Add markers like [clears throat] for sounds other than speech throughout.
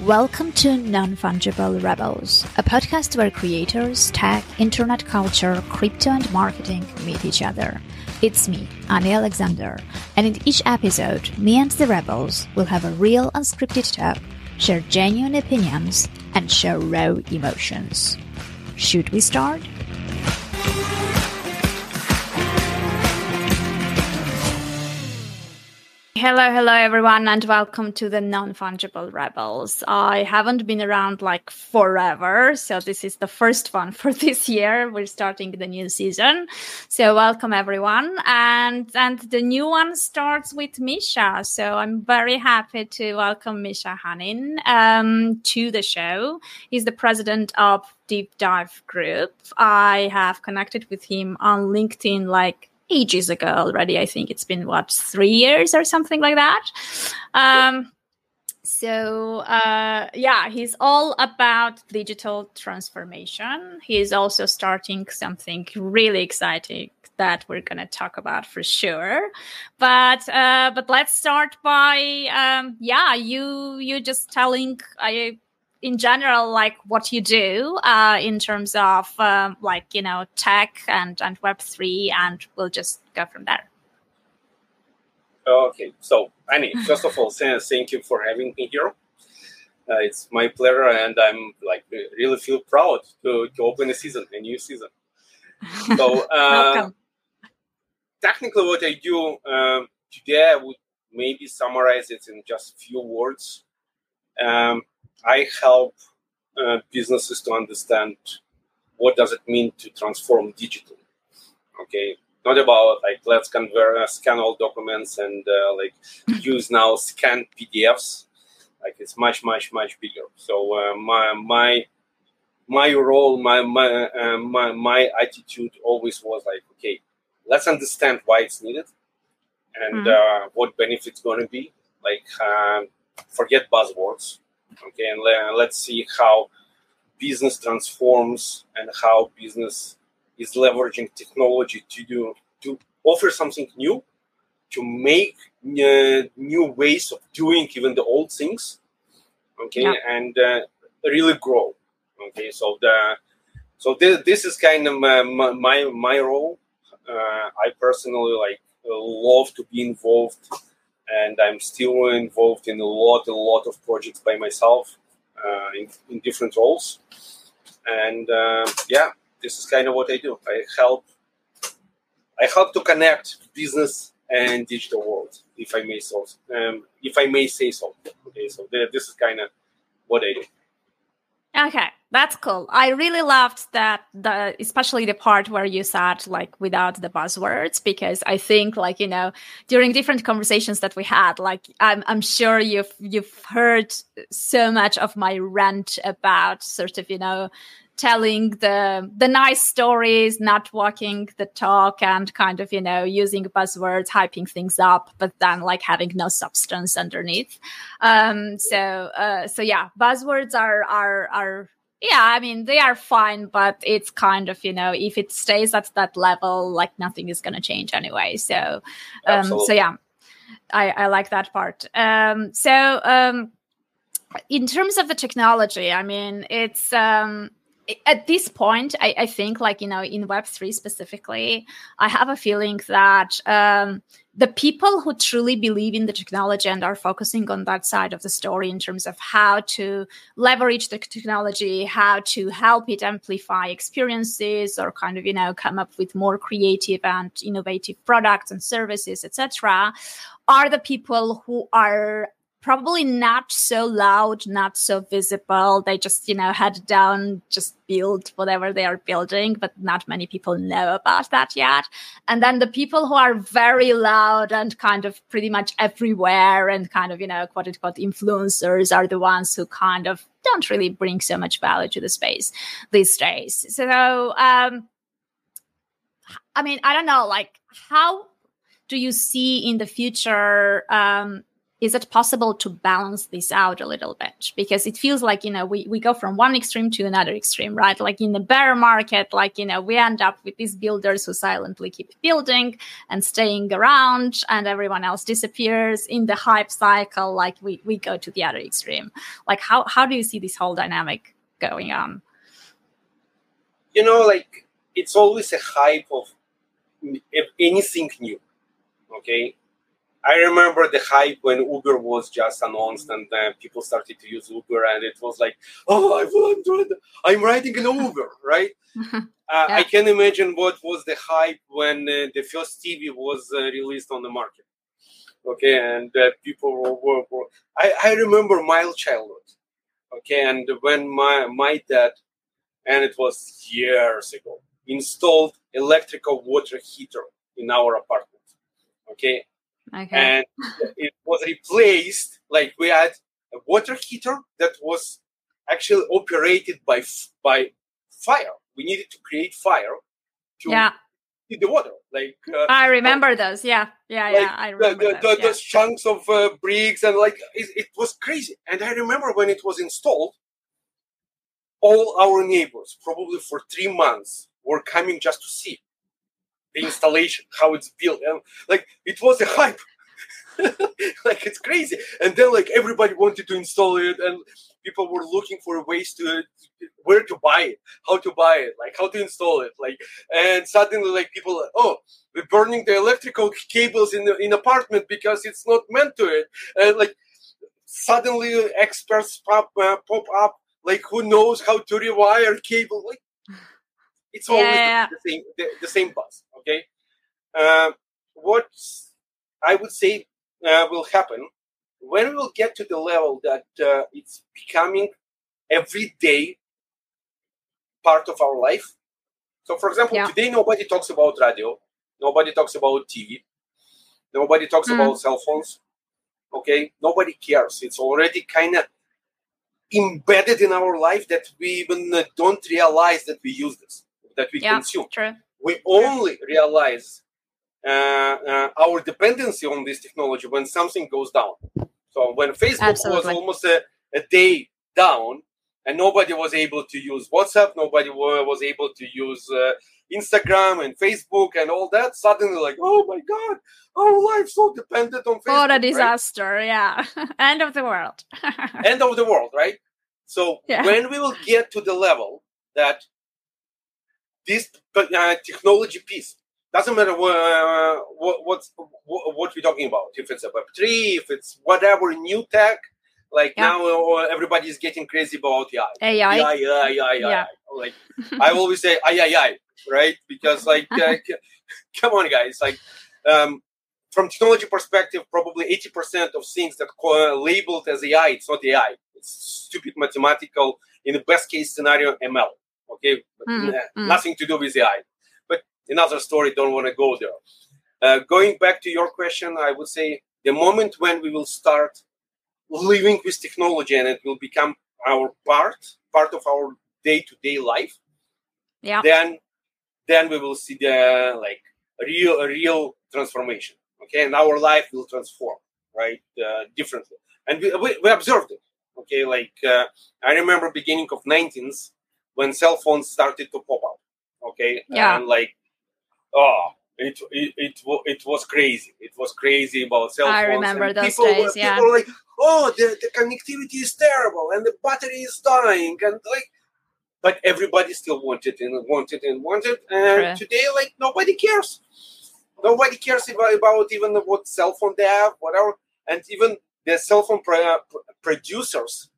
Welcome to Non Fungible Rebels, a podcast where creators, tech, internet culture, crypto, and marketing meet each other. It's me, Annie Alexander, and in each episode, me and the rebels will have a real unscripted talk, share genuine opinions, and show raw emotions. Should we start? Hello, hello everyone, and welcome to the Non Fungible Rebels. I haven't been around like forever, so this is the first one for [laughs] this year. We're starting the new season, so welcome everyone, and and the new one starts with Misha. So I'm very happy to welcome Misha Hanin um, to the show. He's the president of Deep Dive Group. I have connected with him on LinkedIn like ages ago already. I think it's been what three years or something like that. Um, so uh, yeah, he's all about digital transformation. He's also starting something really exciting that we're going to talk about for sure. But uh, but let's start by um, yeah, you you just telling I in general like what you do uh, in terms of um, like you know tech and and web 3 and we'll just go from there. Okay so annie [laughs] first of all thank you for having me here. Uh, it's my pleasure and i'm like really feel proud to, to open a season a new season. So [laughs] uh, technically what i do um, today i would maybe summarize it in just a few words. Um, I help uh, businesses to understand what does it mean to transform digital. Okay, not about like let's convert uh, scan all documents and uh, like [laughs] use now scan PDFs. Like it's much much much bigger. So uh, my my my role, my my, uh, my my attitude always was like, okay, let's understand why it's needed and mm-hmm. what benefits going to be. Like forget buzzwords okay and le- let's see how business transforms and how business is leveraging technology to do to offer something new to make uh, new ways of doing even the old things okay yeah. and uh, really grow okay so the so this, this is kind of my my, my role uh, i personally like love to be involved and I'm still involved in a lot, a lot of projects by myself uh, in, in, different roles. And uh, yeah, this is kind of what I do. I help. I help to connect business and digital world, if I may so, um, if I may say so. Okay, so this is kind of what I do. Okay, that's cool. I really loved that the especially the part where you said like without the buzzwords because I think like you know during different conversations that we had like I'm I'm sure you've you've heard so much of my rant about sort of you know telling the the nice stories, not walking the talk, and kind of you know using buzzwords, hyping things up, but then like having no substance underneath. Um, so uh, so yeah, buzzwords are are are yeah i mean they are fine but it's kind of you know if it stays at that level like nothing is going to change anyway. So um so yeah i i like that part. Um so um in terms of the technology i mean it's um at this point, I, I, think, like, you know, in Web3 specifically, I have a feeling that um, the people who truly believe in the technology and are focusing on that side of the story in terms of how to leverage the technology, how to help it amplify experiences or kind of, you know, come up with more creative and innovative products and services, etc., are the people who are probably not so loud, not so visible. They just, you know, head down, just build whatever they are building, but not many people know about that yet. And then the people who are very loud and kind of pretty much everywhere and kind of, you know, quote unquote influencers are the ones who kind of don't really bring so much value to the space these days. So, um, I mean, I don't know, like, how do you see in the future um, is it possible to balance this out a little bit? Because it feels like you know we, we go from one extreme to another extreme right? Like in the bear market like you know we end up with these builders who silently keep building and staying around and everyone else disappears in the hype cycle like we, we go to the other extreme. Like how, how do you see this whole dynamic going on? You know like it's always a hype of anything new okay I remember the hype when Uber was just announced and uh, people started to use Uber, and it was like, oh, I I'm riding an Uber, right? [laughs] uh, yeah. I can imagine what was the hype when uh, the first TV was uh, released on the market. Okay, and uh, people were, were, were, I, I remember my childhood. Okay, and when my my dad, and it was years ago, installed electrical water heater in our apartment. Okay, Okay. And it was replaced, like we had a water heater that was actually operated by by fire. We needed to create fire to yeah. heat the water. Like uh, I remember those. Yeah, yeah, like yeah. I remember the, the, those, yeah. those chunks of uh, bricks and like it, it was crazy. And I remember when it was installed, all our neighbors, probably for three months, were coming just to see the installation, how it's built. And like it was a hype. [laughs] like it's crazy. And then like everybody wanted to install it and people were looking for ways to where to buy it, how to buy it, like how to install it. Like and suddenly like people like, oh, we're burning the electrical cables in the in apartment because it's not meant to it. And like suddenly experts pop uh, pop up like who knows how to rewire cable like it's always yeah. the, the, same the, the, same buzz okay uh, what i would say uh, will happen when we will get to the level that uh, it's becoming everyday part of our life so for example yeah. today nobody talks about radio nobody talks about tv nobody talks mm. about cell phones okay nobody cares it's already kind of embedded in our life that we even uh, don't realize that we use this that we yeah, consume. True. We only realize uh, uh, our dependency on this technology when something goes down. So when Facebook Absolutely. was almost a, a day down, and nobody was able to use WhatsApp, nobody was able to use uh, Instagram and Facebook and all that. Suddenly, like, oh my god, our life so dependent on Facebook. What a disaster! Right? Yeah, [laughs] end of the world. [laughs] end of the world, right? So yeah. when we will get to the level that this uh, technology piece doesn't matter uh, what, what's what, what, we're talking about if it's a web 3 if it's whatever new tech like yeah. now uh, everybody is getting crazy about AI. AI. AI, AI, AI, yeah. Like I always say AI, AI, right? Because like, uh, [laughs] come on, guys. Like, um, from technology perspective, probably eighty percent of things that uh, labeled as AI, it's not AI. It's stupid mathematical. In the best case scenario, ML. Okay, mm, nothing to do with AI. But another story. Don't want to go there. Uh, going back to your question, I would say the moment when we will start living with technology and it will become our part, part of our day-to-day life, yeah, then then we will see the like real real transformation. Okay, and our life will transform right uh, differently, and we, we, we observed it. Okay, like uh, I remember beginning of 19th when cell phones started to pop up. Okay, yeah, and like, oh, it it it, it was crazy. It was crazy about cell phones. I remember those people, days. People yeah, were like, oh, the, the connectivity is terrible and the battery is dying, and like, but everybody still wanted and wanted and wanted. And today, like, nobody cares. Nobody cares about, about even what cell phone they have, whatever, and even the cell phone pro- producers.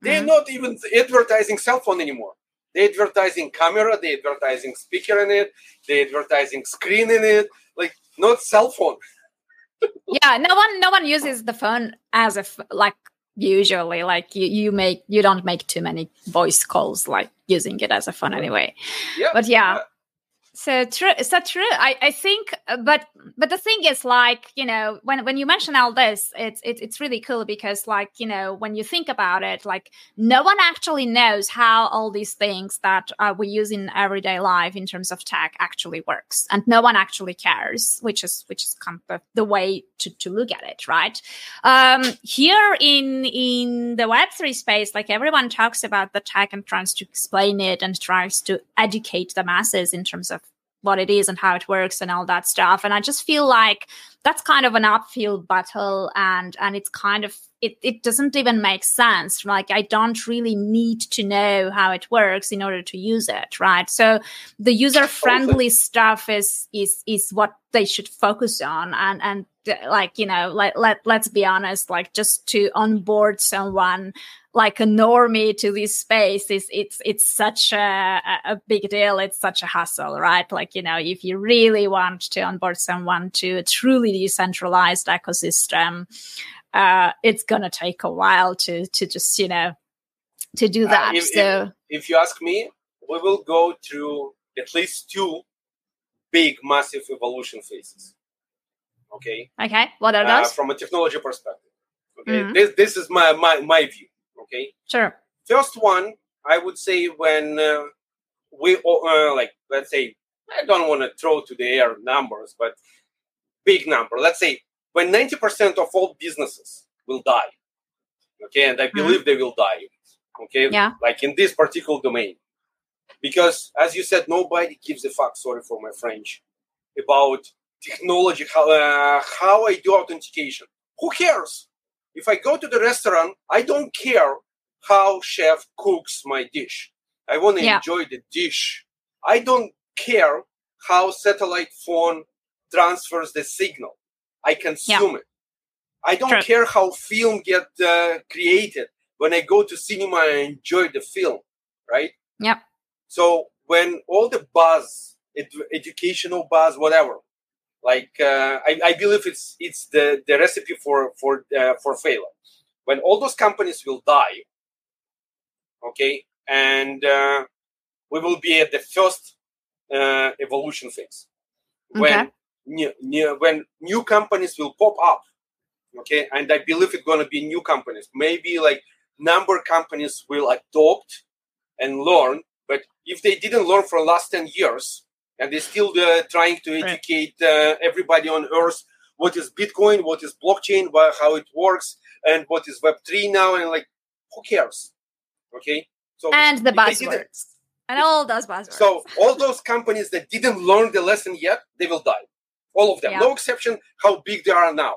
They're mm-hmm. not even advertising cell phone anymore they advertising camera, they advertising speaker in it, they advertising screen in it, like not cell phone. [laughs] yeah, no one no one uses the phone as a like usually like you, you make you don't make too many voice calls like using it as a phone anyway. Yeah, but yeah. So true so true. I i think uh, but but the thing is like you know when when you mention all this it's it, it's really cool because like you know when you think about it like no one actually knows how all these things that uh, we use in everyday life in terms of tech actually works and no one actually cares which is which is kind of the way to to look at it right? Um here in in the web3 space like everyone talks about the tech and tries to explain it and tries to educate the masses in terms of what it is and how it works and all that stuff. And I just feel like that's kind of an uphill battle and and it's kind of it, it doesn't even make sense. Like I don't really need to know how it works in order to use it, right? So the user friendly stuff is is is what they should focus on and and like you know like let let's be honest like just to onboard someone like a normie to this space is it's it's such a, a big deal. It's such a hassle right? Like you know if you really want to onboard someone to a truly decentralized ecosystem uh, it's gonna take a while to to just you know to do uh, that. uh, if, so if, if you ask me we will go through at least two big massive evolution phases. Okay? Okay what are uh, those from a technology perspective. Okay? Mm-hmm. this this is my my my view Okay. Sure. First one, I would say when uh, we uh, like let's say I don't want to throw to the air numbers, but big number. Let's say when ninety percent of all businesses will die. Okay, and I mm-hmm. believe mm-hmm. they will die. Okay. Yeah. Like in this particular domain, because as you said, nobody gives a fuck. Sorry for my French about technology. How uh, how I do authentication. Who cares? If I go to the restaurant, I don't care how chef cooks my dish. I want to yeah. enjoy the dish. I don't care how satellite phone transfers the signal. I consume yeah. it. I don't True. care how film get uh, created. When I go to cinema, I enjoy the film, right? Yep. So when all the buzz, ed- educational buzz, whatever, like uh, I, I, believe it's it's the, the recipe for for uh, for failure. When all those companies will die, okay, and uh, we will be at the first uh, evolution phase when okay. new, new, when new companies will pop up, okay, and I believe it's gonna be new companies. Maybe like number companies will adopt and learn, but if they didn't learn for the last ten years and they're still uh, trying to educate uh, everybody on earth what is bitcoin what is blockchain how it works and what is web3 now and like who cares? Okay? So and the buzzwords. And all those buzzwords. So all those companies that didn't learn the lesson yet they will die. All of them. Yeah. no exception how big they are now.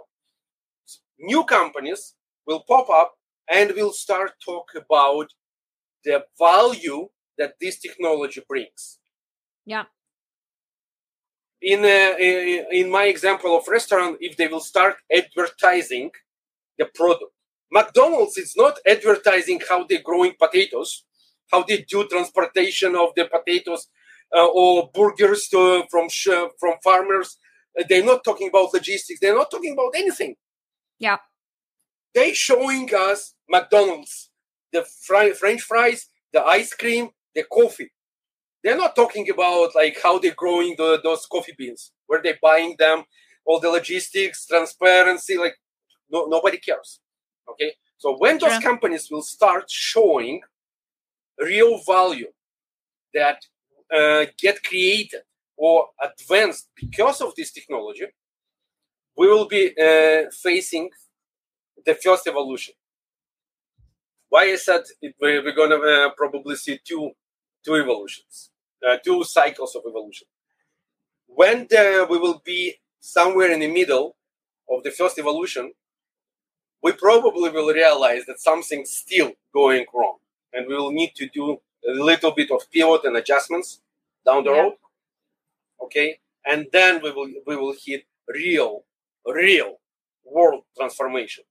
New companies will pop up and will start talk about the value that this technology brings. Yeah in uh, in my example of restaurant if they will start advertising the product. Mcdonald's is not advertising how they're growing potatoes how they do transportation of the potatoes uh, or burgers to, from from farmers. Uh, they're not talking about logistics. They're not talking about anything. Yeah. They showing us mcdonald's the fry, french fries the ice cream the coffee they're not talking about like how they're growing the, those coffee beans, where they're buying them, all the logistics, transparency. Like no, nobody cares. Okay, so when those yeah. companies will start showing real value that uh, get created or advanced because of this technology, we will be uh, facing the first evolution. Why I said it, we're going to uh, probably see two two evolutions, uh, two cycles of evolution. When the, we will be somewhere in the middle of the first evolution, we probably will realize that something's still going wrong, and we will need to do a little bit of pivot and adjustments down the yeah. road. Okay, and then we will we will hit real, real world transformation.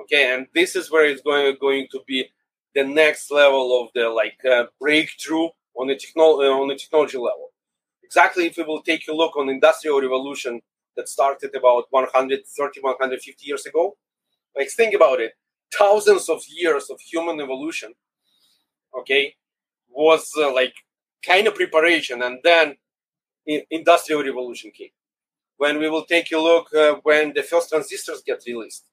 Okay, and this is where it's going going to be the next level of the like uh, breakthrough on the technology uh, on the technology level. Exactly, if we will take a look on industrial revolution that started about 130, 150 years ago, like think about it, thousands of years of human evolution, okay, was uh, like kind of preparation, and then industrial revolution came. When we will take a look uh, when the first transistors get released,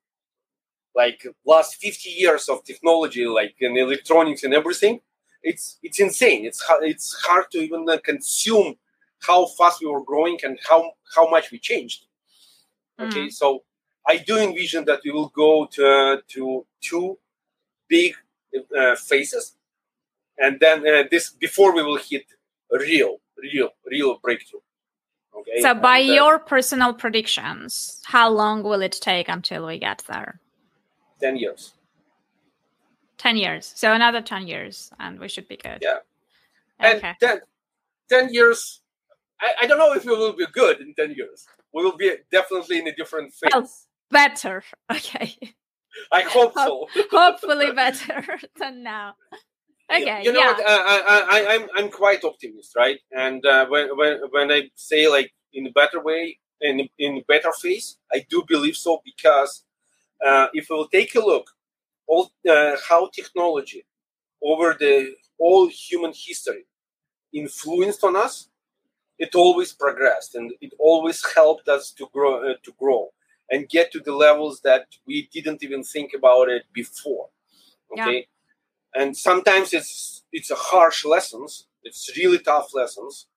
like last 50 years of technology, like in electronics and everything, it's it's insane. It's hard, it's hard to even uh, consume how fast we were growing and how how much we changed. Okay, mm. so I do envision that we will go to to two big uh, phases, and then uh, this before we will hit real, real, real breakthrough. Okay. So, by and, uh, your personal predictions, how long will it take until we get there? Ten years. 10 years. So another 10 years, and we should be good. Yeah. Okay. And 10, 10 years, I, I don't know if we will be good in 10 years. We will be definitely in a different phase. Well, better. [laughs] Okay. I hope so. Hopefully better [laughs] than now. Okay. You know yeah. what? I, I, I'm, I'm quite optimist, right? And uh, when, when, when I say like in a better way, in, in a better phase, I do believe so because uh, if we'll take a look all uh, how technology over the all human history influenced on us it always progressed and it always helped us to grow uh, to grow and get to the levels that we didn't even think about it before okay yeah. and sometimes it's it's a harsh lessons it's really tough lessons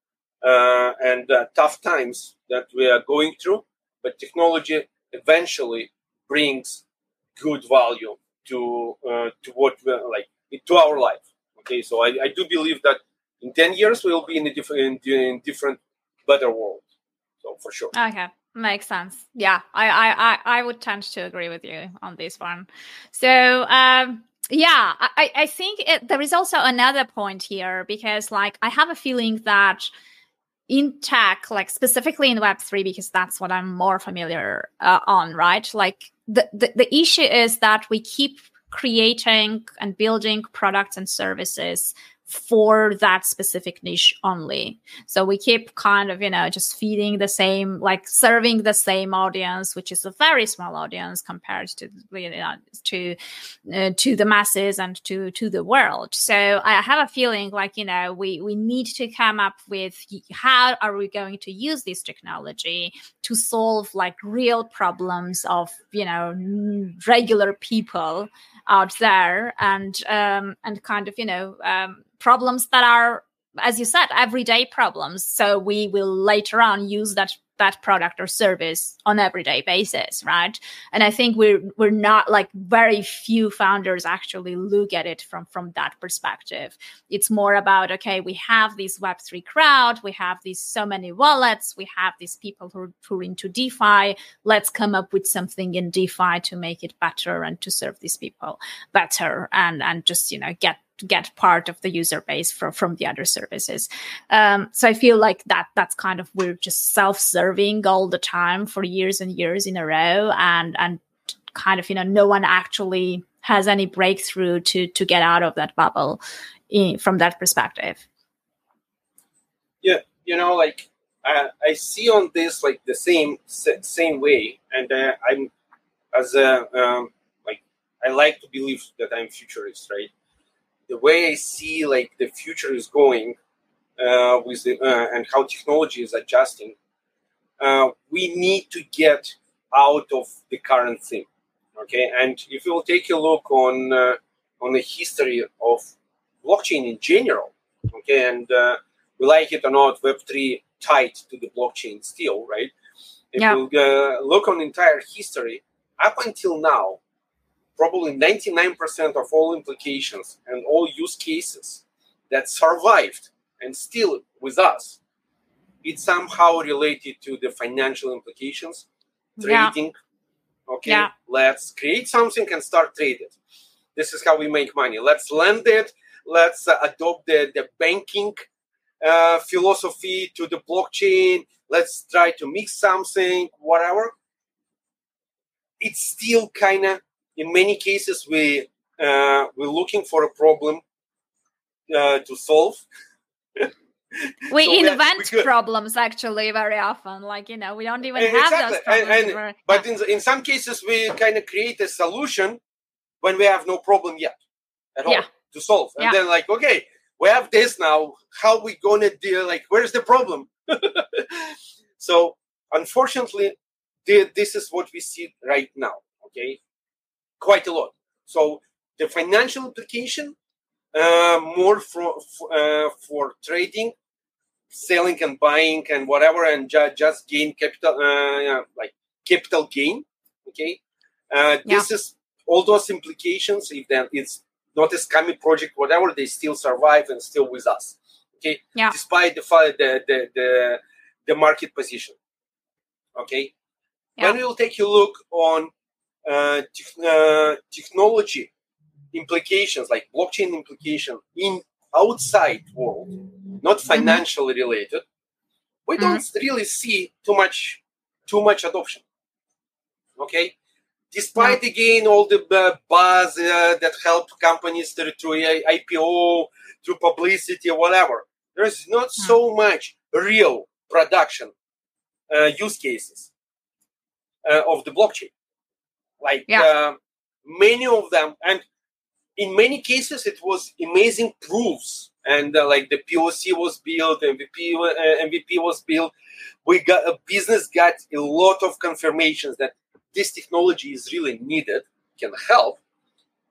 uh, and uh, tough times that we are going through but technology eventually brings good value to uh, to what like to our life. Okay, so I, I do believe that in ten years we will be in a different in different better world. So for sure. Okay. Makes sense. Yeah, I, I, I would tend to agree with you on this one. So, um, yeah, I, I think it, there is also another point here because, like, I have a feeling that in tech, like specifically in Web3, because that's what I'm more familiar uh, on, right? Like, the, the, issue is that we keep creating and building products and services for that specific niche only. So we keep kind of, you know, just feeding the same, like serving the same audience, which is a very small audience compared to, you know, to, uh, to the masses and to, to the world. So I have a feeling like, you know, we, we need to come up with how are we going to use this technology to solve like real problems of, you know, regular people out there and, um, and kind of, you know, um, problems that are as you said everyday problems. So we will later on use that that product or service on everyday basis right? And i think we're we're not like very few founders actually look at it from from that perspective. It's more about okay we have this web3 crowd we have these so many wallets we have these people who, who are into defi. Let's come up with something in defi to make it better and to serve these people better and and just you know get get part of the user base from from the other services. Um, so I feel like that that's kind of we're just self-serving all the time for years and years in a row, and and kind of you know no one actually has any breakthrough to to get out of that bubble in, from that perspective. Yeah, you know, like uh, I see on this like the same same way, and uh, I'm as a um, like I like to believe that I'm futurist, right? The way I see like the future is going uh, with the, uh, and how technology is adjusting, uh, we need to get out of the current thing. Okay, and if you will take a look on uh, on the history of blockchain in general, okay, and uh, we like it or not, Web three tied to the blockchain still, right? If yeah. you uh, look on entire history up until now, probably 99% of all implications and all use cases that survived and still with us, it's somehow related to the financial implications, trading. Yeah. Okay, yeah. let's create something and start trading. This is how we make money. Let's lend it. Let's uh, adopt the, the banking uh, philosophy to the blockchain. Let's try to mix something, whatever. It's still kind of in many cases we uh, we're looking for a problem uh, to solve [laughs] we so invent we problems actually very often like you know we don't even have exactly. those problems and, and, but in, in some cases we kind of create a solution when we have no problem yet at all yeah. to solve and yeah. then like okay we have this now how we gonna deal like where's the problem [laughs] so unfortunately, this is what we see right now. Okay, quite a lot. So the financial implication uh, more for uh, for trading, selling and buying and whatever, and ju- just gain capital, uh, like capital gain. Okay, uh, this is all those implications. If then it's not a scammy project, whatever, they still survive and still with us. Okay, yeah. despite the the the the, the market position. Okay, yeah. when we will take a look on uh, te- uh, technology implications, like blockchain implication in outside world, not financially mm-hmm. related, we mm-hmm. don't really see too much too much adoption. Okay, despite again all the buzz uh, that help companies through, through IPO, through publicity, whatever, there's not mm-hmm. so much real production uh, use cases uh, of the blockchain. Like yeah. Uh, many of them, and in many cases it was amazing proofs and uh, like the POC was built, MVP uh, MVP was built. We got a business got a lot of confirmations that this technology is really needed, can help,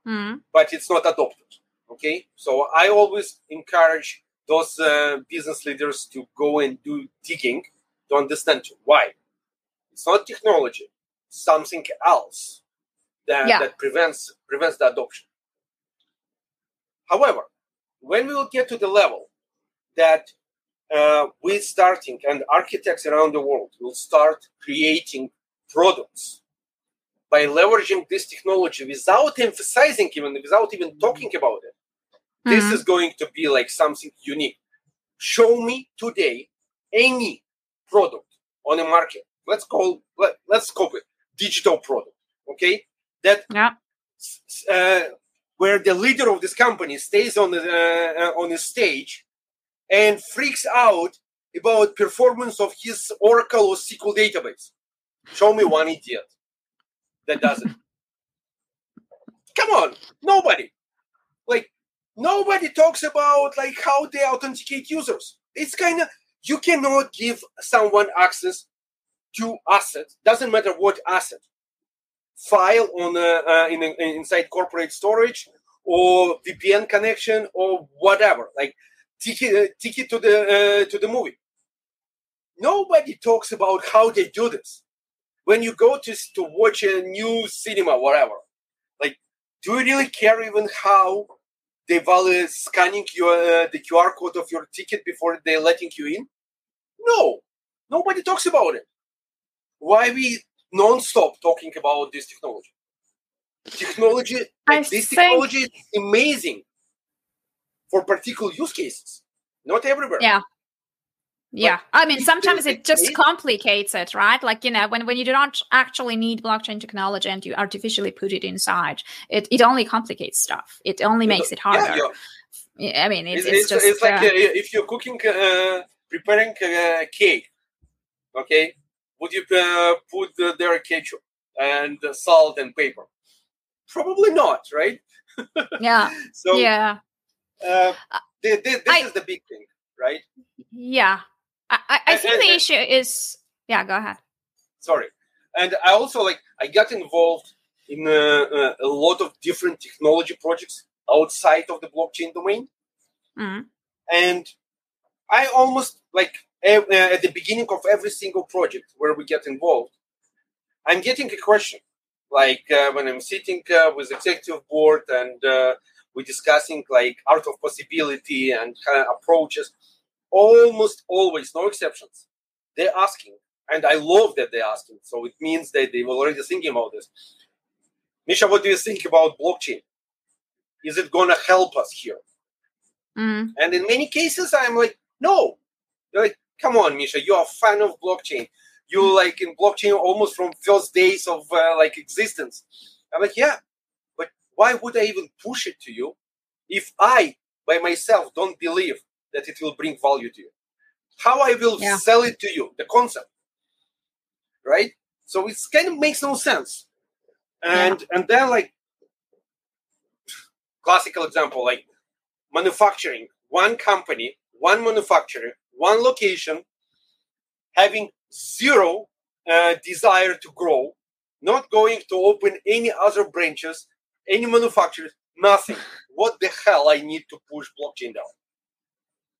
mm. but it's not adopted. Okay, so I always encourage those uh, business leaders to go and do digging to understand why. It's not technology, something else that, yeah. that prevents prevents the adoption. However, when we will get to the level that uh, we're starting and architects around the world will start creating products by leveraging this technology without emphasizing even without even talking about it mm-hmm. this is going to be like something unique show me today any product on the market let's call let, let's scope it digital product okay that yeah. uh, where the leader of this company stays on the uh, uh, on the stage and freaks out about performance of his Oracle or SQL database. Show me one idiot that doesn't. [laughs] Come on, nobody. Like nobody talks about like how they authenticate users. It's kind of you cannot give someone access to asset. Doesn't matter what asset file on uh, uh, in, in, inside corporate storage or VPN connection or whatever, like ticket uh, ticket to the uh, to the movie. Nobody talks about how they do this. When you go to to watch a new cinema, whatever, like, do you really care even how they value scanning your uh, the QR code of your ticket before they're letting you in? No, nobody talks about it. Why we non-stop talking about this technology. Technology, like this think... technology is amazing for particular use cases, not everywhere. Yeah. Yeah, I mean, sometimes it just complicates it, right? Like you know, when when you do not actually need blockchain technology and you artificially put it inside, it it only complicates stuff. It only makes it harder. Yeah, yeah. I mean, it's, it's, it's just it's like uh, uh, if you're cooking, uh, preparing a cake, okay, would you uh, put uh, there ketchup and uh, salt and pepper? Probably not, right? [laughs] Yeah. so yeah, uh, this, this I, is the big thing, right? Yeah, I, I, I think and, the and, issue is yeah. Go ahead. Sorry, and I also like I got involved in uh, uh, a lot of different technology projects outside of the blockchain domain, mm. and I almost like uh, at the beginning of every single project where we get involved, I'm getting a question. Like uh, when I'm sitting uh, with executive board and uh, we're discussing like art of possibility and approaches, almost always, no exceptions, they're asking, and I love that they're asking. So it means that they were already thinking about this. Misha, what do you think about blockchain? Is it gonna help us here? Mm. And in many cases, I'm like, no. They're like, come on, Misha, you're a fan of blockchain. You like in blockchain almost from first days of uh, like existence. I'm like, yeah, but why would I even push it to you if I by myself don't believe that it will bring value to you? How I will yeah. sell it to you, the concept, right? So it kind of makes no sense. And yeah. and then like classical example, like manufacturing, one company, one manufacturer one location having zero uh, desire to grow, not going to open any other branches, any manufacturers, nothing. what the hell I need to push blockchain down?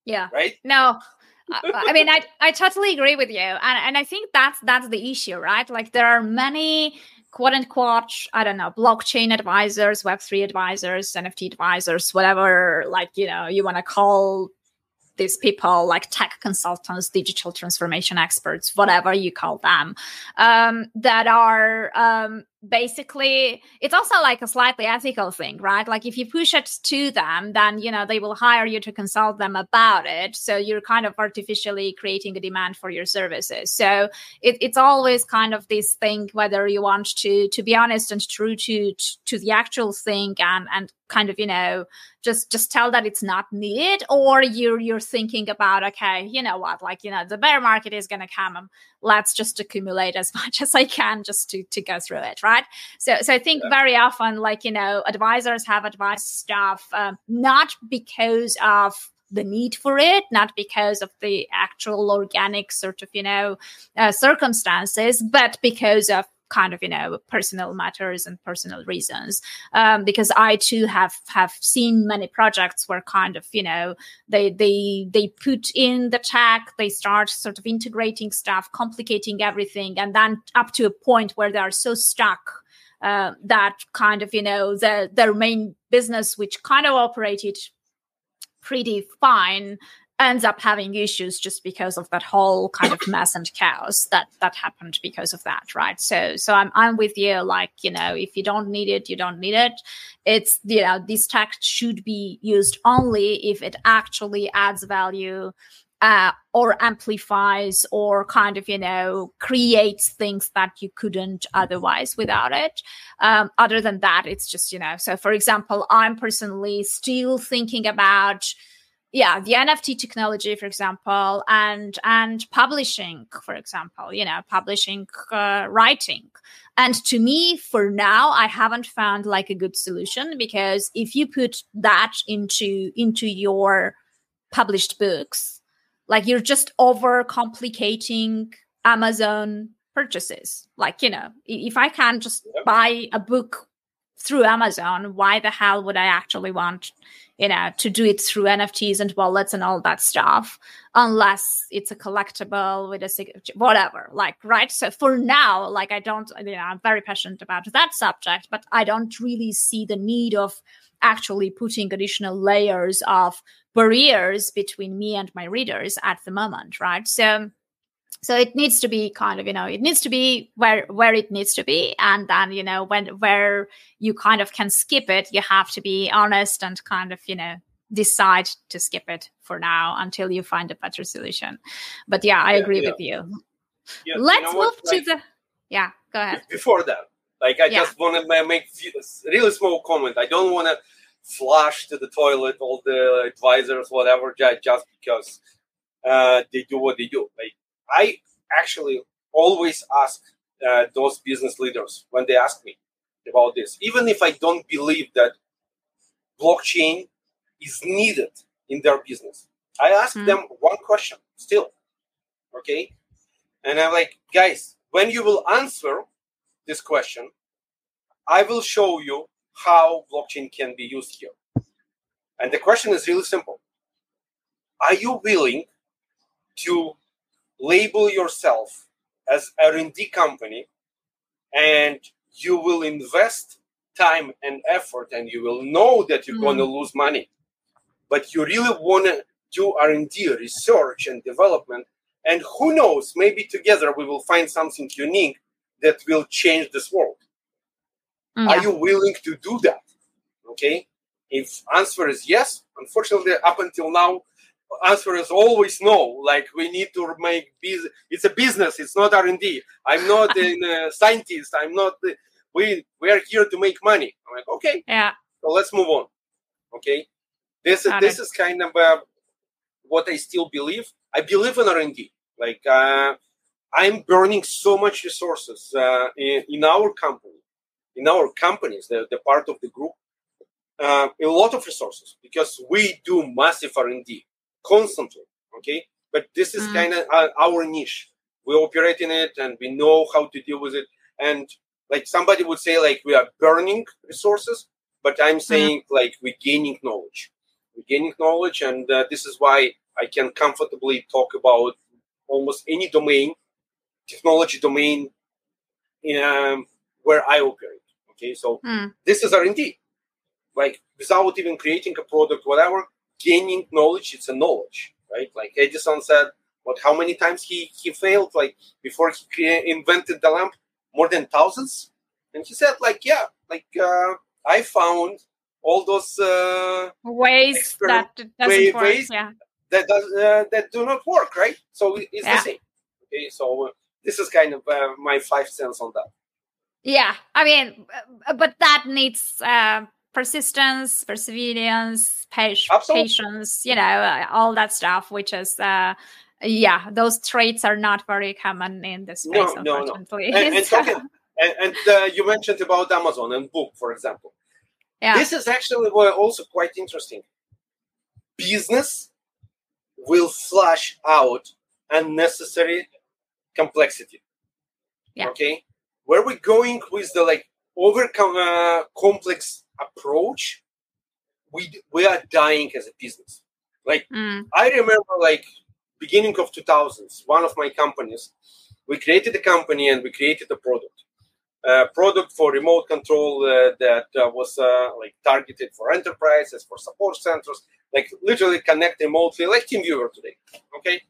Yeah. Right? No. I mean, I, I totally agree with you, and and I think that's that's the issue, right? Like there are many quote unquote, I don't know, blockchain advisors, Web3 advisors, NFT advisors, whatever, like, you know, you want to call these people like tech consultants, digital transformation experts, whatever you call them, um, that are um, basically it's also like a slightly ethical thing right? Like if you push it to them then you know they will hire you to consult them about it. So you're kind of artificially creating a demand for your services. So it, it's always kind of this thing whether you want to to be honest and true to to the actual thing and and kind of you know just just tell that it's not needed or you're you're thinking about okay you know what? Like you know the bear market is going to come let's just accumulate as [laughs] much as i can just to to go through it right so so i think yeah. very often like you know advisors have advised stuff um, not because of the need for it, not because of the actual organic sort of, you know, uh, circumstances, but because of kind of you know personal matters and personal reasons. Um, because i too have have seen many projects where kind of you know they they they put in the tech they start sort of integrating stuff complicating everything and then up to a point where they are so stuck uh, that kind of you know the, their main business which kind of operated pretty fine ends up having issues just because of that whole kind of mess and chaos that that happened because of that right? So so i'm i'm with you like you know if you don't need it you don't need it. It's you know this tech should be used only if it actually adds value uh, or amplifies or kind of you know creates things that you couldn't otherwise without it. Um, other than that it's just you know so for example i'm personally still thinking about yeah the nft technology for example and and publishing for example you know publishing uh, writing. And to me for now i haven't found like a good solution because if you put that into into your published books like you're just over complicating amazon purchases. Like you know if i can just buy a book through amazon why the hell would i actually want you know, to do it through NFTs and wallets and all that stuff, unless it's a collectible with a signature, whatever. Like, right? So for now, like, I don't, you know, I'm very passionate about that subject, but I don't really see the need of actually putting additional layers of barriers between me and my readers at the moment, right? So, so it needs to be kind of you know it needs to be where where it needs to be. And then you know when where you kind of can skip it you have to be honest and kind of you know decide to skip it for now until you find a better solution. But yeah i yeah, agree yeah. with you. Yeah, let's you know move to the yeah go ahead. before that like i just want to make a really small comment. I don't want to flush to the toilet all the advisors whatever just because uh, they do what they do. Like I actually always ask uh, those business leaders when they ask me about this, even if I don't believe that blockchain is needed in their business. I ask mm. them one question still. Okay. And I'm like, guys, when you will answer this question, I will show you how blockchain can be used here. And the question is really simple Are you willing to label yourself as R&D company and you will invest time and effort and you will know that you're mm. going to lose money but you really want to do r&d research and development and who knows maybe together we will find something unique that will change this world mm, yeah. are you willing to do that okay if answer is yes unfortunately up until now answer is always no. Like we need to make business it's a business it's not r&d i'm not [laughs] a scientist i'm not we we are here to make money. I'm like okay. Yeah. So let's move on okay? This is this is kind of uh, what i still believe. I believe in r&d like uh, i'm burning so much resources uh, in, in our company in our companies the, the part of the group uh, a lot of resources because we do massive r&d constantly okay but this is mm. kind of uh, our niche we operate in it and we know how to deal with it and like somebody would say like we are burning resources but i'm mm-hmm. saying mm-hmm. like we're gaining knowledge we're gaining knowledge and uh, this is why i can comfortably talk about almost any domain technology domain in um, where i operate okay so mm. this is r&d like without even creating a product whatever gaining knowledge it's a knowledge right? Like edison said what how many times he he failed like before he invented the lamp? More than thousands? And he said like yeah like uh, i found all those uh, ways that doesn't way, work, ways yeah. that does uh, that do not work right? So it's yeah. the same. Okay so uh, this is kind of uh, my five cents on that. Yeah i mean but that needs uh, persistence perseverance patience you know all that stuff which is yeah, those traits are not very common in this space, no, unfortunately. No, no. And, and, [laughs] talking, and, and uh, you mentioned about Amazon and book, for example. Yeah. This is actually also quite interesting. Business will flush out unnecessary complexity. Yeah. Okay. Where we're going with the like over uh, complex approach, we we are dying as a business. Like mm. I remember, like beginning of 2000s, one of my companies, we created a company and we created a product. A product for remote control uh, that uh, was uh, like targeted for enterprises, for support centers, like literally connect remotely, like TeamViewer today. Okay,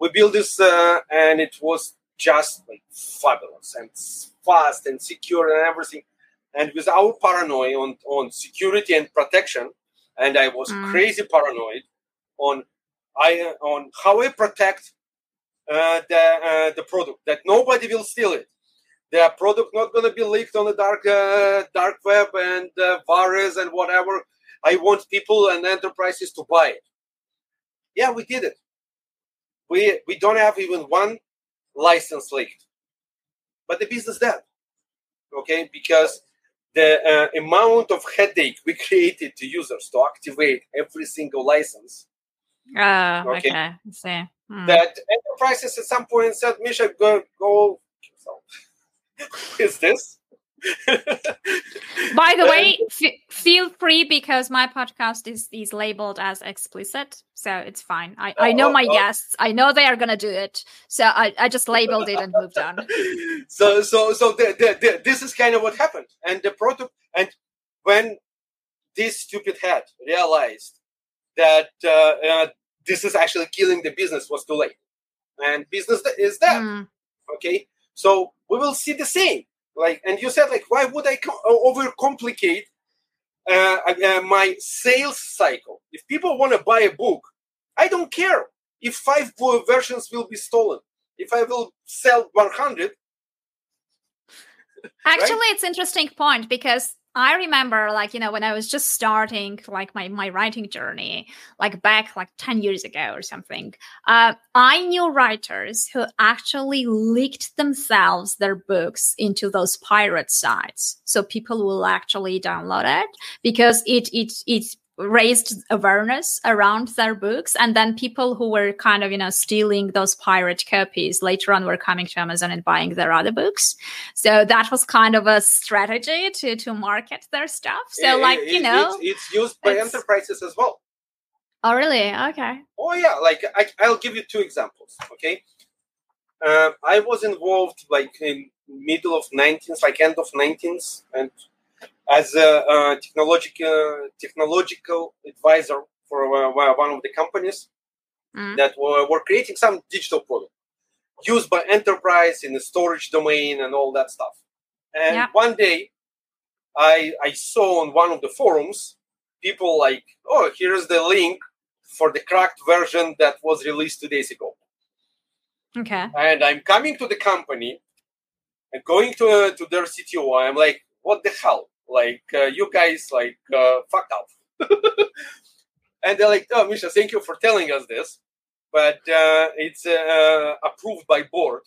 we built this uh, and it was just like fabulous and fast and secure and everything. And with our paranoia on, on security and protection, and I was mm. crazy paranoid on I on how I protect uh, the uh, the product that nobody will steal it. The product not going to be leaked on the dark uh, dark web and uh, virus and whatever. I want people and enterprises to buy it. Yeah, we did it. We we don't have even one license leaked, but the business dead. Okay, because the uh, amount of headache we created to users to activate every single license Oh, okay. okay. see. Hmm. That enterprises at some point said, Misha, go, go [laughs] is this? By the way, f- feel free because my podcast is is labeled as explicit, so it's fine. I, I know oh, my oh. guests. I know they are gonna do it, so I, I just labeled it and moved on. [laughs] So so so the, the, the, this is kind of what happened, and the product and when this stupid head realized that uh, uh, this is actually killing the business was too late and business is that mm. okay so we will see the same like and you said like why would i co- overcomplicate uh, uh, my sales cycle if people want to buy a book i don't care if five versions will be stolen if i will sell 100 actually right? it's interesting point because I remember like, you know, when I was just starting like my, my writing journey, like back like 10 years ago or something, uh, I knew writers who actually leaked themselves their books into those pirate sites. So people will actually download it because it, it, it raised awareness around their books and then people who were kind of you know stealing those pirate copies later on were coming to amazon and buying their other books. So that was kind of a strategy to to market their stuff. So like you know it's, it's used by it's... enterprises as well. Oh really? Okay. Oh yeah like I, will give you two examples okay? Uh, i was involved like in middle of 19th like end of 19th and as a, technological technological advisor for uh, one of the companies mm. that were, were creating some digital product used by enterprise in the storage domain and all that stuff. And yeah. one day, I I saw on one of the forums people like, oh, here's the link for the cracked version that was released two days ago. Okay. And I'm coming to the company and going to uh, to their CTO. I'm like, what the hell? Like uh, you guys like uh, fucked up. [laughs] and they're like, oh, Misha, thank you for telling us this, but uh, it's uh, approved by board.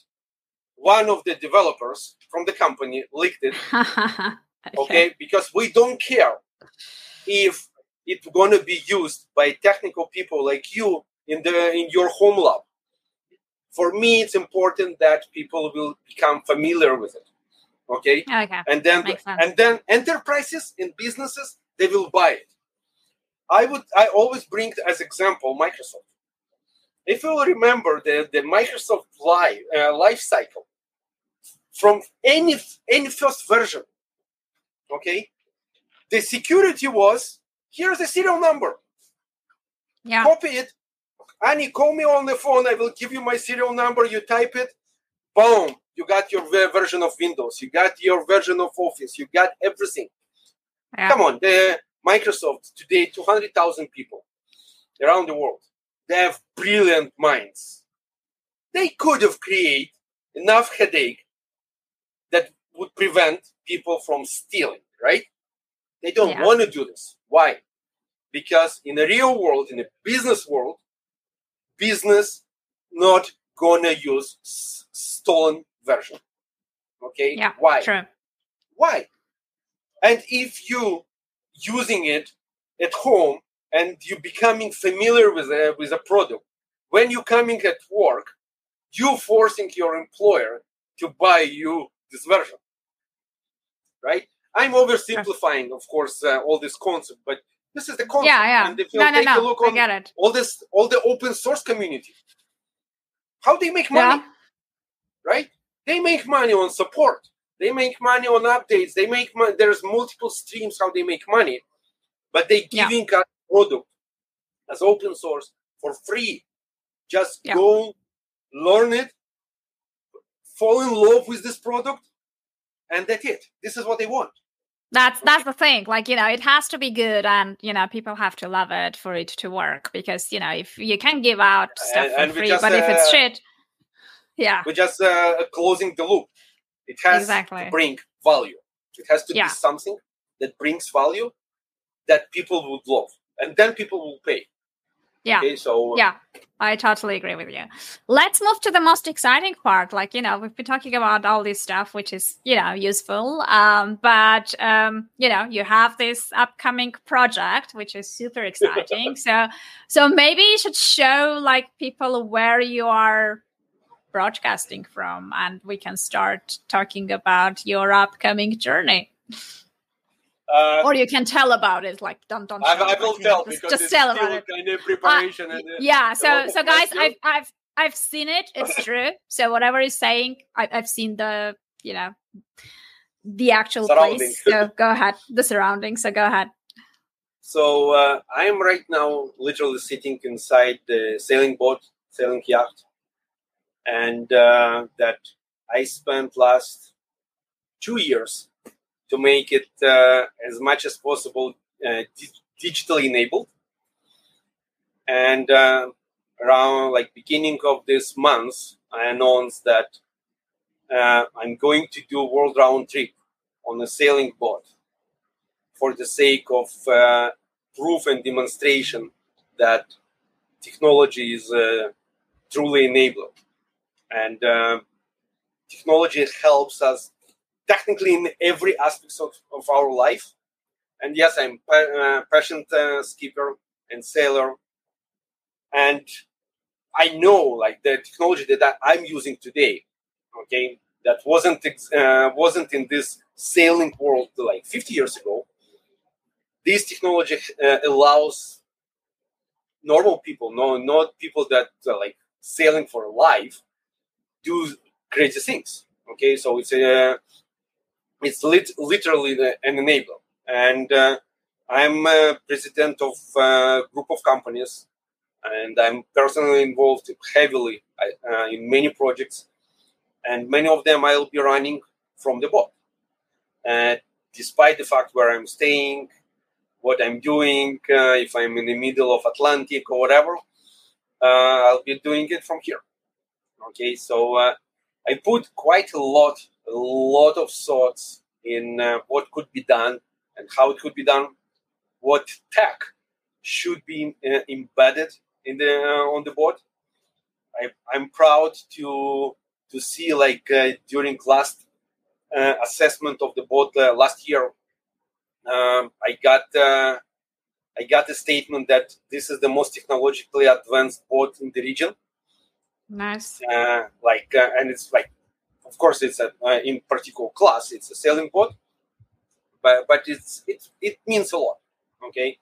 One of the developers from the company leaked it. [laughs] okay. okay, because we don't care if it's going to be used by technical people like you in the in your home lab for me, it's important that people will become familiar with it. Okay. Okay. And then and then enterprises and businesses they will buy it. I would I always bring as example Microsoft. If you remember the, the Microsoft life uh, life cycle from any any first version, okay, the security was here's the serial number. Yeah. Copy it. Annie, call me on the phone. I will give you my serial number. You type it. Boom. You got your version of Windows. You got your version of Office. You got everything. Yeah. Come on. The Microsoft today, 200,000 people around the world. They have brilliant minds. They could have created enough headache that would prevent people from stealing, right? They don't yeah. want to do this. Why? Because in the real world, in the business world, business not gonna use stolen version. Okay? Yeah. Why? True. Why? And if you using it at home and you becoming familiar with a, with a product, when you coming at work, you forcing your employer to buy you this version, right? I'm oversimplifying, of course, uh, all this concept, but this is the concept. Yeah, yeah. And if you no, take no, a look on I get it. all this, all the open source community, how they make money, Yeah. right? They make money on support. They make money on updates. They make money. There's multiple streams how they make money, but they Yeah. giving us product as open source for free. Just Yeah. go learn it, fall in love with this product, and that's it. This is what they want. That's that's the thing. Like, you know, it has to be good and you know, people have to love it for it to work. Because, you know, if you can give out stuff And- for and we free, just, but if it's uh, shit, yeah. We're just uh, closing the loop. It has Exactly. to bring value. It has to Yeah. be something that brings value that people would love, and then people will pay. Yeah. Okay, so Yeah, I totally agree with you. Let's move to the most exciting part. Like, you know, we've been talking about all this stuff, which is, you know, useful. Um, but, um, you know, you have this upcoming project, which is super [laughs] exciting. so, so maybe you should show like people where you are broadcasting from and we can start talking about your upcoming journey. uh, Or you can tell about it. Like, don't, don't. I, I will tell just, because just tell about it. kind of preparation. and, uh, yeah so so guys i've i've i've seen it it's [laughs] true so whatever he's saying I, i've seen the you know the actual place so go ahead the surroundings so go ahead So uh, I am right now literally sitting inside the sailing boat, sailing yacht, and uh, that I spent last two years to make it uh, as much as possible uh, di- digitally enabled. And uh, around like beginning of this month, I announced that uh, I'm going to do a world round trip on a sailing boat for the sake of uh, proof and demonstration that technology is truly enabled. And uh, technology helps us technically in every aspect of, of our life. And yes, I'm a uh, passionate uh, skipper and sailor. And I know like the technology that I'm using today, okay, that wasn't uh, wasn't in this sailing world like 50 years ago this technology uh, allows normal people, no, not people that uh, like sailing for life, do crazy things. Okay, so it's a it's lit- literally the- an enabler, and uh, I'm president of a group of companies, and I'm personally involved heavily uh, in many projects, and many of them I'll be running from the boat. Uh, despite the fact where I'm staying, what I'm doing, uh, if I'm in the middle of Atlantic or whatever, uh, I'll be doing it from here. Okay, so uh, I put quite a lot, a lot of thoughts in uh, what could be done and how it could be done, what tech should be uh, embedded in the uh, on the board. I, I'm proud to to see like uh, during last uh, assessment of the boat uh, last year um, I got I got a statement that this is the most technologically advanced boat in the region, Nice. Uh, like, uh, and it's like, of course, it's a uh, in particular class. It's a sailing boat, but but it's it it means a lot. Okay,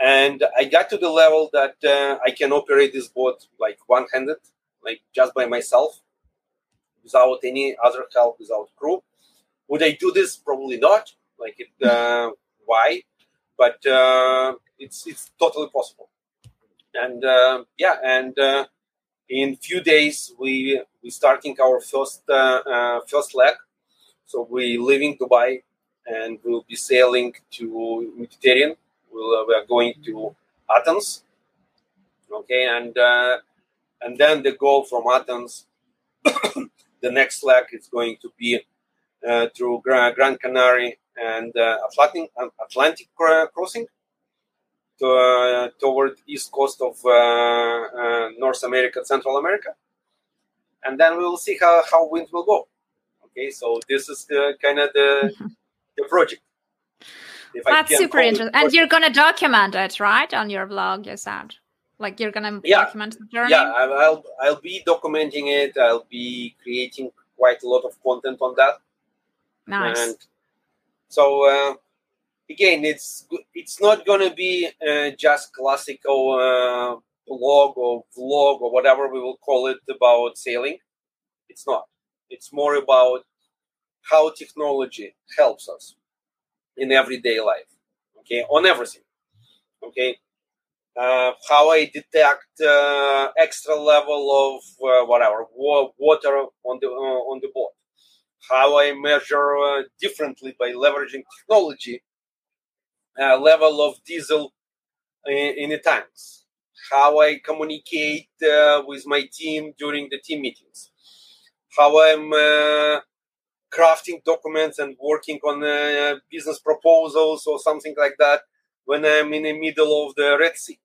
and I got to the level that uh, I can operate this boat like one-handed, like just by myself, without any other help, without crew. Would I do this? Probably not. Like it, uh, why? But uh, it's it's totally possible. And yeah, and in few days we we starting our first uh, uh, first leg. So we leaving Dubai and we'll be sailing to Mediterranean. We'll, we are going to Athens. Okay, and and then the goal from Athens, [coughs] the next leg is going to be uh, through Gran, Gran Canary and uh, Atlantic, Atlantic crossing to, uh, toward east coast of North America, Central America, and then we will see how, how wind will go. Okay, so this is the kind of the, [laughs] the project. If That's super interesting. And you're going to document it, right, on your blog, you said? Like you're going to yeah. document the journey? Yeah, I'll, I'll be documenting it. I'll be creating quite a lot of content on that. Nice. And so uh, again, it's it's not gonna be uh, just classical uh, blog or vlog or whatever we will call it about sailing. It's not. It's more about how technology helps us in everyday life. Okay, on everything. Okay, uh, how I detect uh, extra level of uh, whatever water on the uh, on the boat how I measure uh, differently by leveraging technology, uh, level of diesel in, in, the tanks, how I communicate uh, with my team during the team meetings, how I'm uh, crafting documents and working on uh, business proposals or something like that when I'm in the middle of the Red Sea.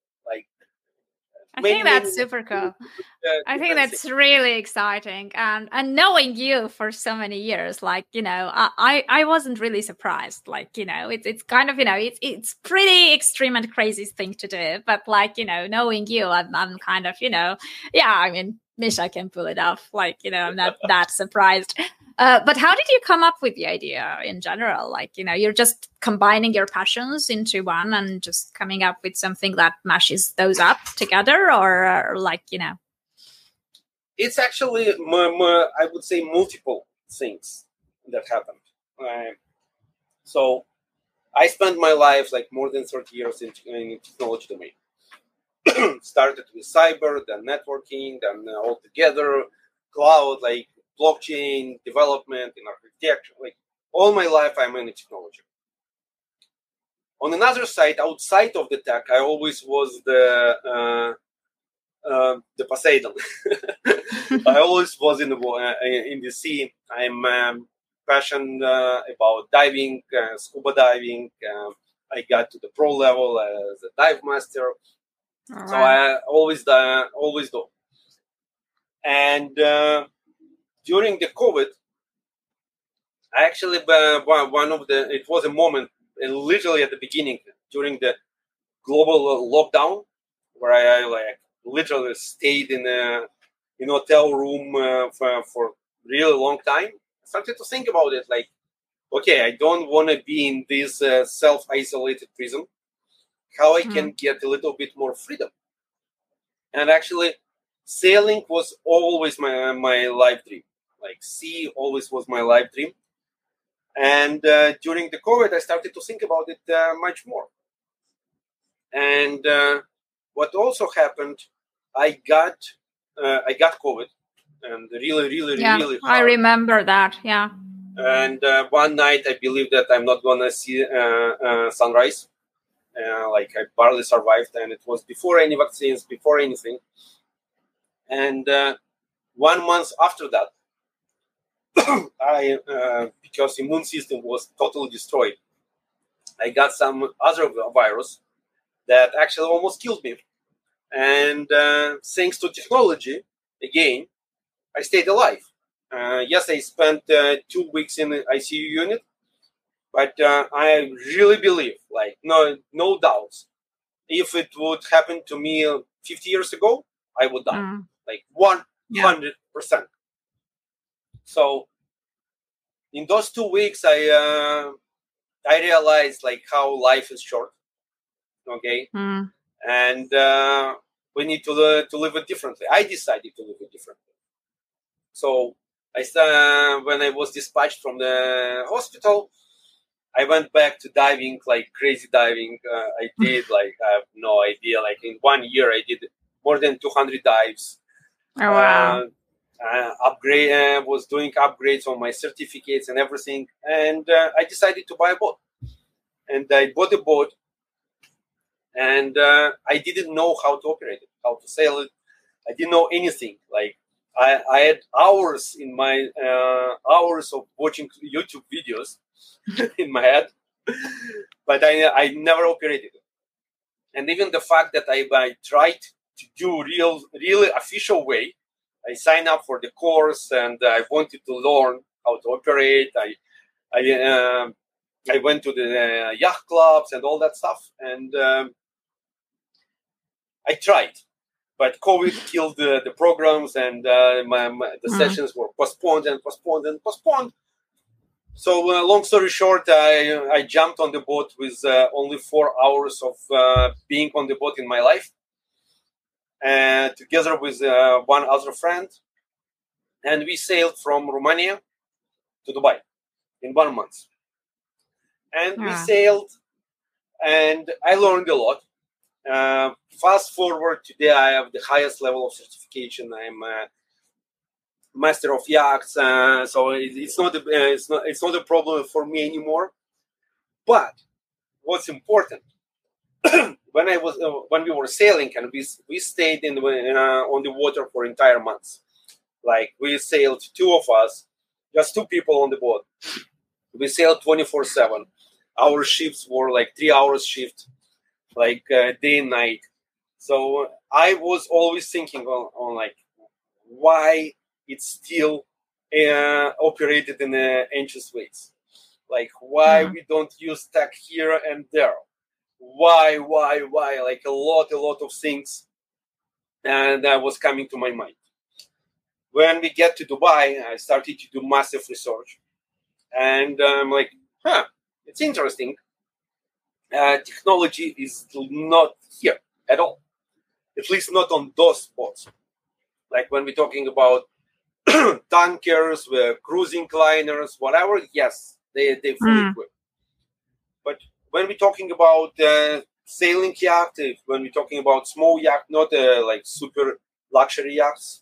[laughs] I think that's super cool. I think that's really exciting, and and knowing you for so many years, like you know, I I wasn't really surprised. Like you know, it's it's kind of you know, it's it's pretty extreme and crazy thing to do, but like you know, knowing you, I'm, I'm kind of you know, yeah, I mean, Misha can pull it off. Like you know, I'm not [laughs] that surprised. Uh, but how did you come up with the idea in general? Like, you know, you're just combining your passions into one and just coming up with something that mashes those up together, or, or like, you know? It's actually, I would say, multiple things that happened. Uh, so I spent my life like more than 30 years in, in technology domain. [clears throat] Started with cyber, then networking, then all together cloud, like blockchain development, in architecture. Like all my life, I'm in technology. On another side, outside of the tech, I always was the uh, uh, the Poseidon. [laughs] I always was in the uh, in the sea. I'm um, passionate uh, about diving, uh, scuba diving. Um, I got to the pro level as a dive master. So I always uh, always do. And uh, during the COVID, I actually uh, one of the it was a moment uh, literally at the beginning during the global uh, lockdown where I, like literally stayed in a in hotel room uh, for for really long time. I started to think about it like, okay, I don't want to be in this uh, self isolated prison. How I mm. can get a little bit more freedom, and actually, sailing was always my my life dream like sea always was my life dream. And uh, during the COVID, I started to think about it uh, much more. And uh, what also happened, I got uh, I got COVID, and really, really, yeah, really. Hard. I remember that. Yeah. And uh, one night, I believe that I'm not gonna see uh, sunrise. like I barely survived, and it was before any vaccines, before anything. And one month after that, [coughs] I uh, because immune system was totally destroyed. I got some other virus that actually almost killed me, and uh, thanks to technology, again, I stayed alive. Uh, yes, I spent uh, two weeks in the ICU unit, but uh, I really believe, like no no doubts, if it would happen to me 50 years ago, I would die. Mm. Like one hundred percent. So in those two weeks, I uh, I realized like how life is short. Okay, mm. and uh, we need to to live it differently. I decided to live it differently. So I uh, when I was dispatched from the hospital, I went back to diving like crazy diving. Uh, I did like I have no idea. Like in one year, I did more than 200 dives. Oh wow! Uh, upgrade uh, was doing upgrades on my certificates and everything, and uh, I decided to buy a boat. And I bought a boat, and uh, I didn't know how to operate it, how to sail it. I didn't know anything. Like I, I had hours in my uh, hours of watching YouTube videos [laughs] in my head, but I, I never operated it. And even the fact that I, I tried to do real, really official way, I signed up for the course and I wanted to learn how to operate. I, I, uh, I went to the uh, yacht clubs and all that stuff, and um, I tried but COVID killed the, the programs, and uh, my, my, the mm. sessions were postponed and postponed and postponed. So, uh, long story short, I, I jumped on the boat with uh, only four hours of uh, being on the boat in my life, and together with uh, one other friend, and we sailed from Romania to Dubai in one month. And yeah. we sailed, and I learned a lot uh, fast forward today, I have the highest level of certification. I'm a master of yachts, uh, so it, it's not a, uh, it's not it's not a problem for me anymore. But what's important [coughs] when I was uh, when we were sailing and we we stayed in the, uh, on the water for entire months. Like we sailed two of us, just two people on the boat. We sailed twenty four seven. Our shifts were like three hours shift like uh, day and night. So I was always thinking on, on like why it's still uh, operated in the ancient ways. Like why mm-hmm. we don't use tech here and there. Why, why, why? Like a lot, a lot of things. And that was coming to my mind. When we get to Dubai, I started to do massive research. And I'm like, huh, it's interesting uh, technology is not here at all. At least not on those spots. Like when we're talking about [clears throat] tankers, uh, cruising liners, whatever, yes, they, they fully mm. equipped. But when we're talking about uh, sailing yacht, when we're talking about small yacht, not uh, like super luxury yachts,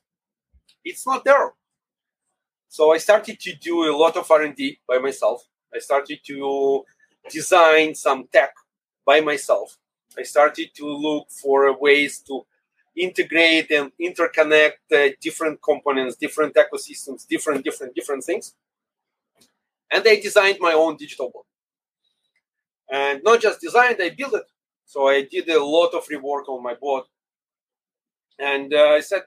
it's not there. So I started to do a lot of R&D by myself. I started to design some tech by myself. I started to look for ways to integrate and interconnect uh, different components, different ecosystems, different, different, different things. And I designed my own digital board. And not just designed, I built it. So I did a lot of rework on my board. And uh, I said,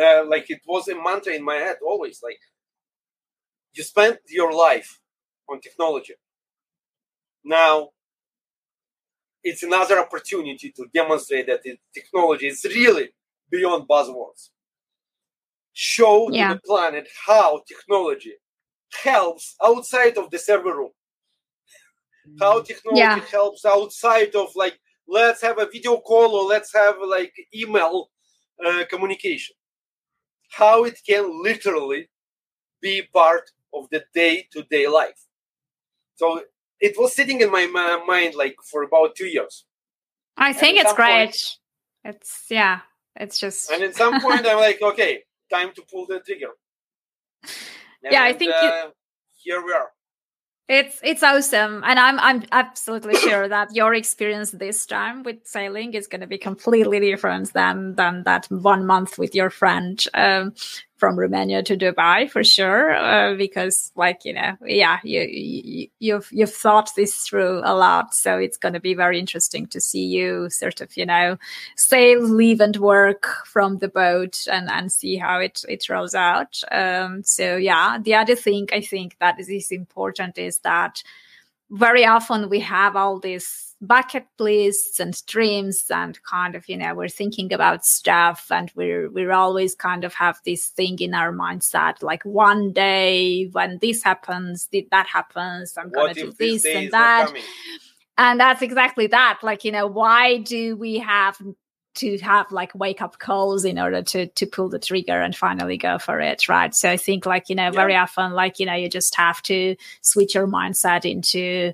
uh, like, it was a mantra in my head always like, you spent your life on technology. Now it's another opportunity to demonstrate that the technology is really beyond buzzwords. Show yeah. the planet how technology helps outside of the server room. How technology yeah. helps outside of like let's have a video call or let's have like email uh, communication. How it can literally be part of the day-to-day life. So it was sitting in my mind like for about two years. I think it's great. Point, it's yeah, it's just. And at some point, I'm like, okay, time to pull the trigger. And, [laughs] yeah, I think uh, you... here we are. It's it's awesome, and I'm I'm absolutely sure that your experience this time with sailing is going to be completely different than than that one month with your friend. Um, from Romania to Dubai for sure, uh, because like you know, yeah, you, you you've you've thought this through a lot, so it's going to be very interesting to see you sort of you know sail, leave, and work from the boat and and see how it it rolls out. Um, so yeah, the other thing I think that is important is that very often we have all these bucket lists and dreams and kind of you know we're thinking about stuff and we're we're always kind of have this thing in our mindset like one day when this happens did that happens i'm What gonna do this this and that. and that's exactly that like you know why do we have to have like wake up calls in order to to pull the trigger and finally go for it right? So i think like you know Yeah. very often like you know you just have to switch your mindset into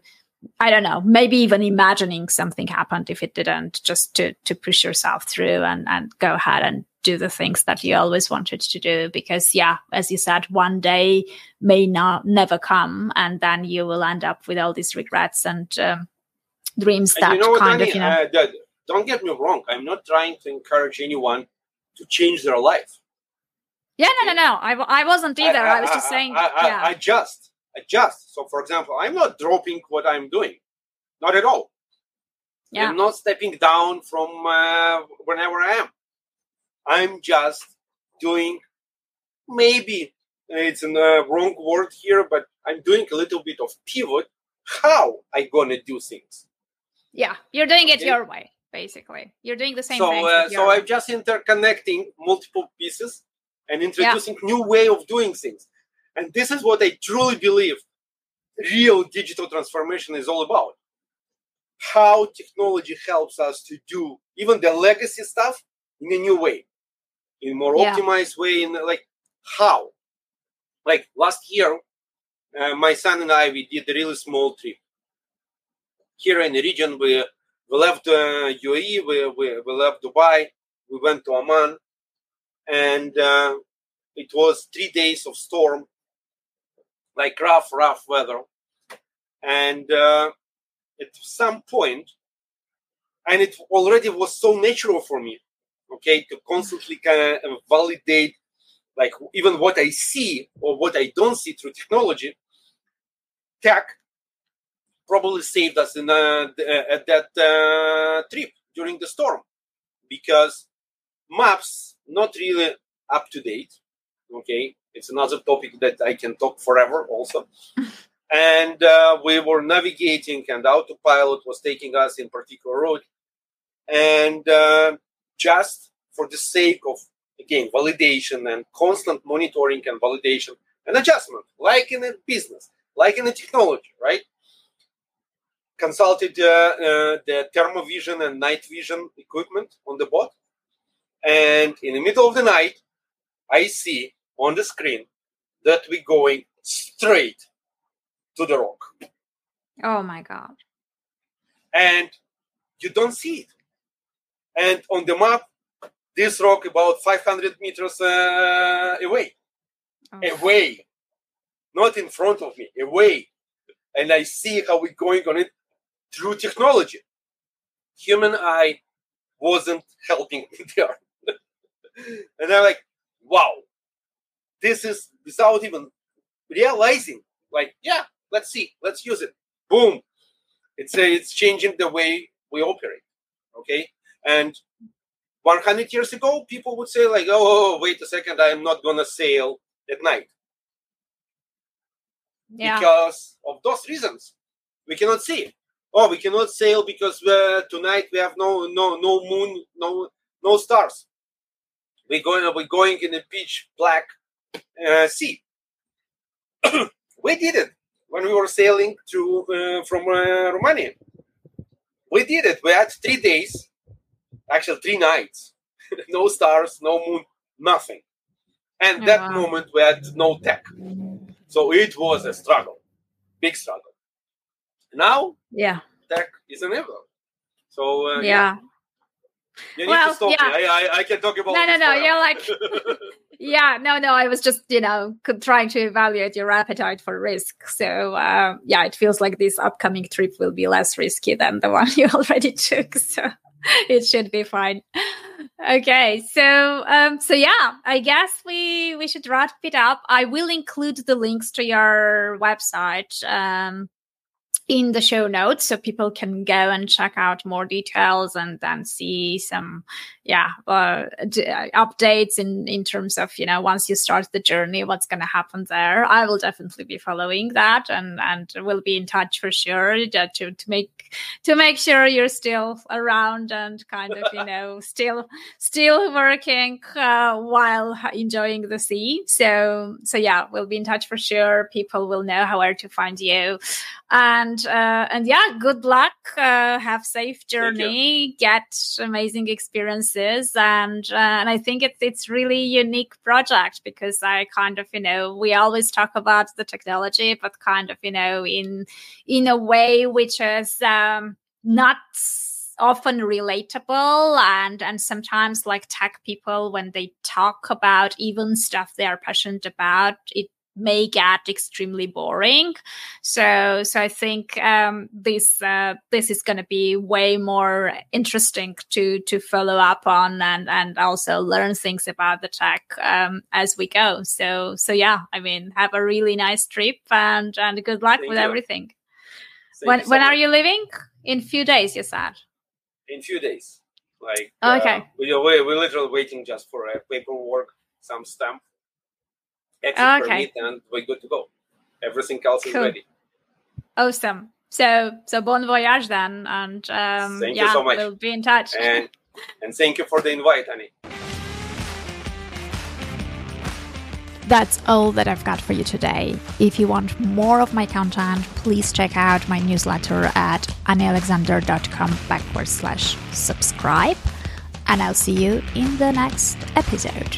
i don't know maybe even imagining something happened if it didn't just to to push yourself through and and go ahead and do the things that you always wanted to do because yeah as you said one day may not never come and then you will end up with all these regrets and um, dreams And that you know kind Dani? of you know Uh, that- don't get me wrong. I'm not trying to encourage anyone to change their life. Yeah, no, no, no. I, I wasn't either. I, was just saying, I, I, yeah. Adjust. So, for example, I'm not dropping what I'm doing, not at all. Yeah. I'm not stepping down from uh, whenever I am. I'm just doing maybe it's a uh, wrong word here, but I'm doing a little bit of pivot. How I gonna do things? yeah, you're doing it Okay. your way, basically. You're doing the same so, thing. uh, so I'm just interconnecting multiple pieces and introducing new way of doing things. And this is what I truly believe real digital transformation is all about. How technology helps us to do even the legacy stuff in a new way, in a more Yeah. optimized way. In like how, like last year, uh, my son and I we did a really small trip here in the region. We we left uh, UAE, we, we, we left Dubai, we went to Oman, and uh, it was three days of storm, like rough, rough weather. And uh, at some point, and it already was so natural for me, okay, to constantly kind of validate, like even what I see or what I don't see through technology. Tech probably saved us in uh, uh, at that uh, trip during the storm because maps not really up to date okay it's another topic that i can talk forever also. [laughs] And uh, we were navigating and autopilot was taking us in particular road. And uh, just for the sake of again validation and constant monitoring and validation and adjustment like in a business like in a technology right? Consulted uh, uh, the thermovision and night vision equipment on the boat. And in the middle of the night, I see on the screen that we're going straight to the rock. oh my God. And you don't see it. And on the map, this rock about 500 meters uh, away. Oh. Away. Not in front of me, away. And I see how we're going on it through technology. Human eye wasn't helping [laughs] me there. [laughs] and I'm like, wow, this is without even realizing, like, yeah, let's see, let's use it. Boom. It's a, it's changing the way we operate. Okay. And 100 years ago, people would say, like, oh, wait a second, I'm not going to sail at night Yeah. because of those reasons. We cannot see. Oh, we cannot sail because uh, tonight we have no no no moon, no no stars. We're going we're going in a pitch black uh, sea. [clears throat] we did it when we were sailing through uh, from uh, Romania. We did it. We had three days, actually three nights, [laughs] no stars, no moon, nothing. And Oh, that wow. moment we had no tech. So it was a struggle, big struggle. Now Yeah. tech is enabled. So uh, Yeah. you need Well, to stop yeah. me. I, I I can talk about No, no, no. You're like, [laughs] yeah, no, no. I was just, you know, trying to evaluate your appetite for risk. So, uh, yeah, it feels like this upcoming trip will be less risky than the [laughs] one you already took. So, [laughs] it should be fine. Okay, so, um, so yeah, I guess we we should wrap it up. I will include the links to your website. Um, in the show notes so people can go and check out more details and then see some yeah uh, d- uh, updates in in terms of you know once you start the journey what's going to happen there. I will definitely be following that and and we'll be in touch for sure to to make to make sure you're still around and kind of you know [laughs] still still working uh, while enjoying the sea. So so yeah we'll be in touch for sure. People will know how where to find you. And uh, and yeah good luck uh, have safe journey. Get amazing experiences and uh, and i think it's it's really unique project because i kind of you know we always talk about the technology but kind of you know in in a way which is um not often relatable and and sometimes like tech people when they talk about even stuff they are passionate about it may get extremely boring. So, so I think um, this uh, this is going to be way more interesting to to follow up on and and also learn things about the tech um, as we go. So, so yeah, I mean, have a really nice trip and and good luck Thank with you. everything. Thank when so when much. are you leaving? In few days, you said. In few days, like okay, uh, we we we're literally waiting just for a paperwork, some stamp exit oh, okay. permit, and we're good to go. Everything else cool. is ready. Awesome. So so bon voyage then, and um, thank yeah, you so much. We'll be in touch. And and thank you for the invite, Annie. That's all that I've got for you today. If you want more of my content, please check out my newsletter at anniealexander.com backward slash subscribe. And I'll see you in the next episode.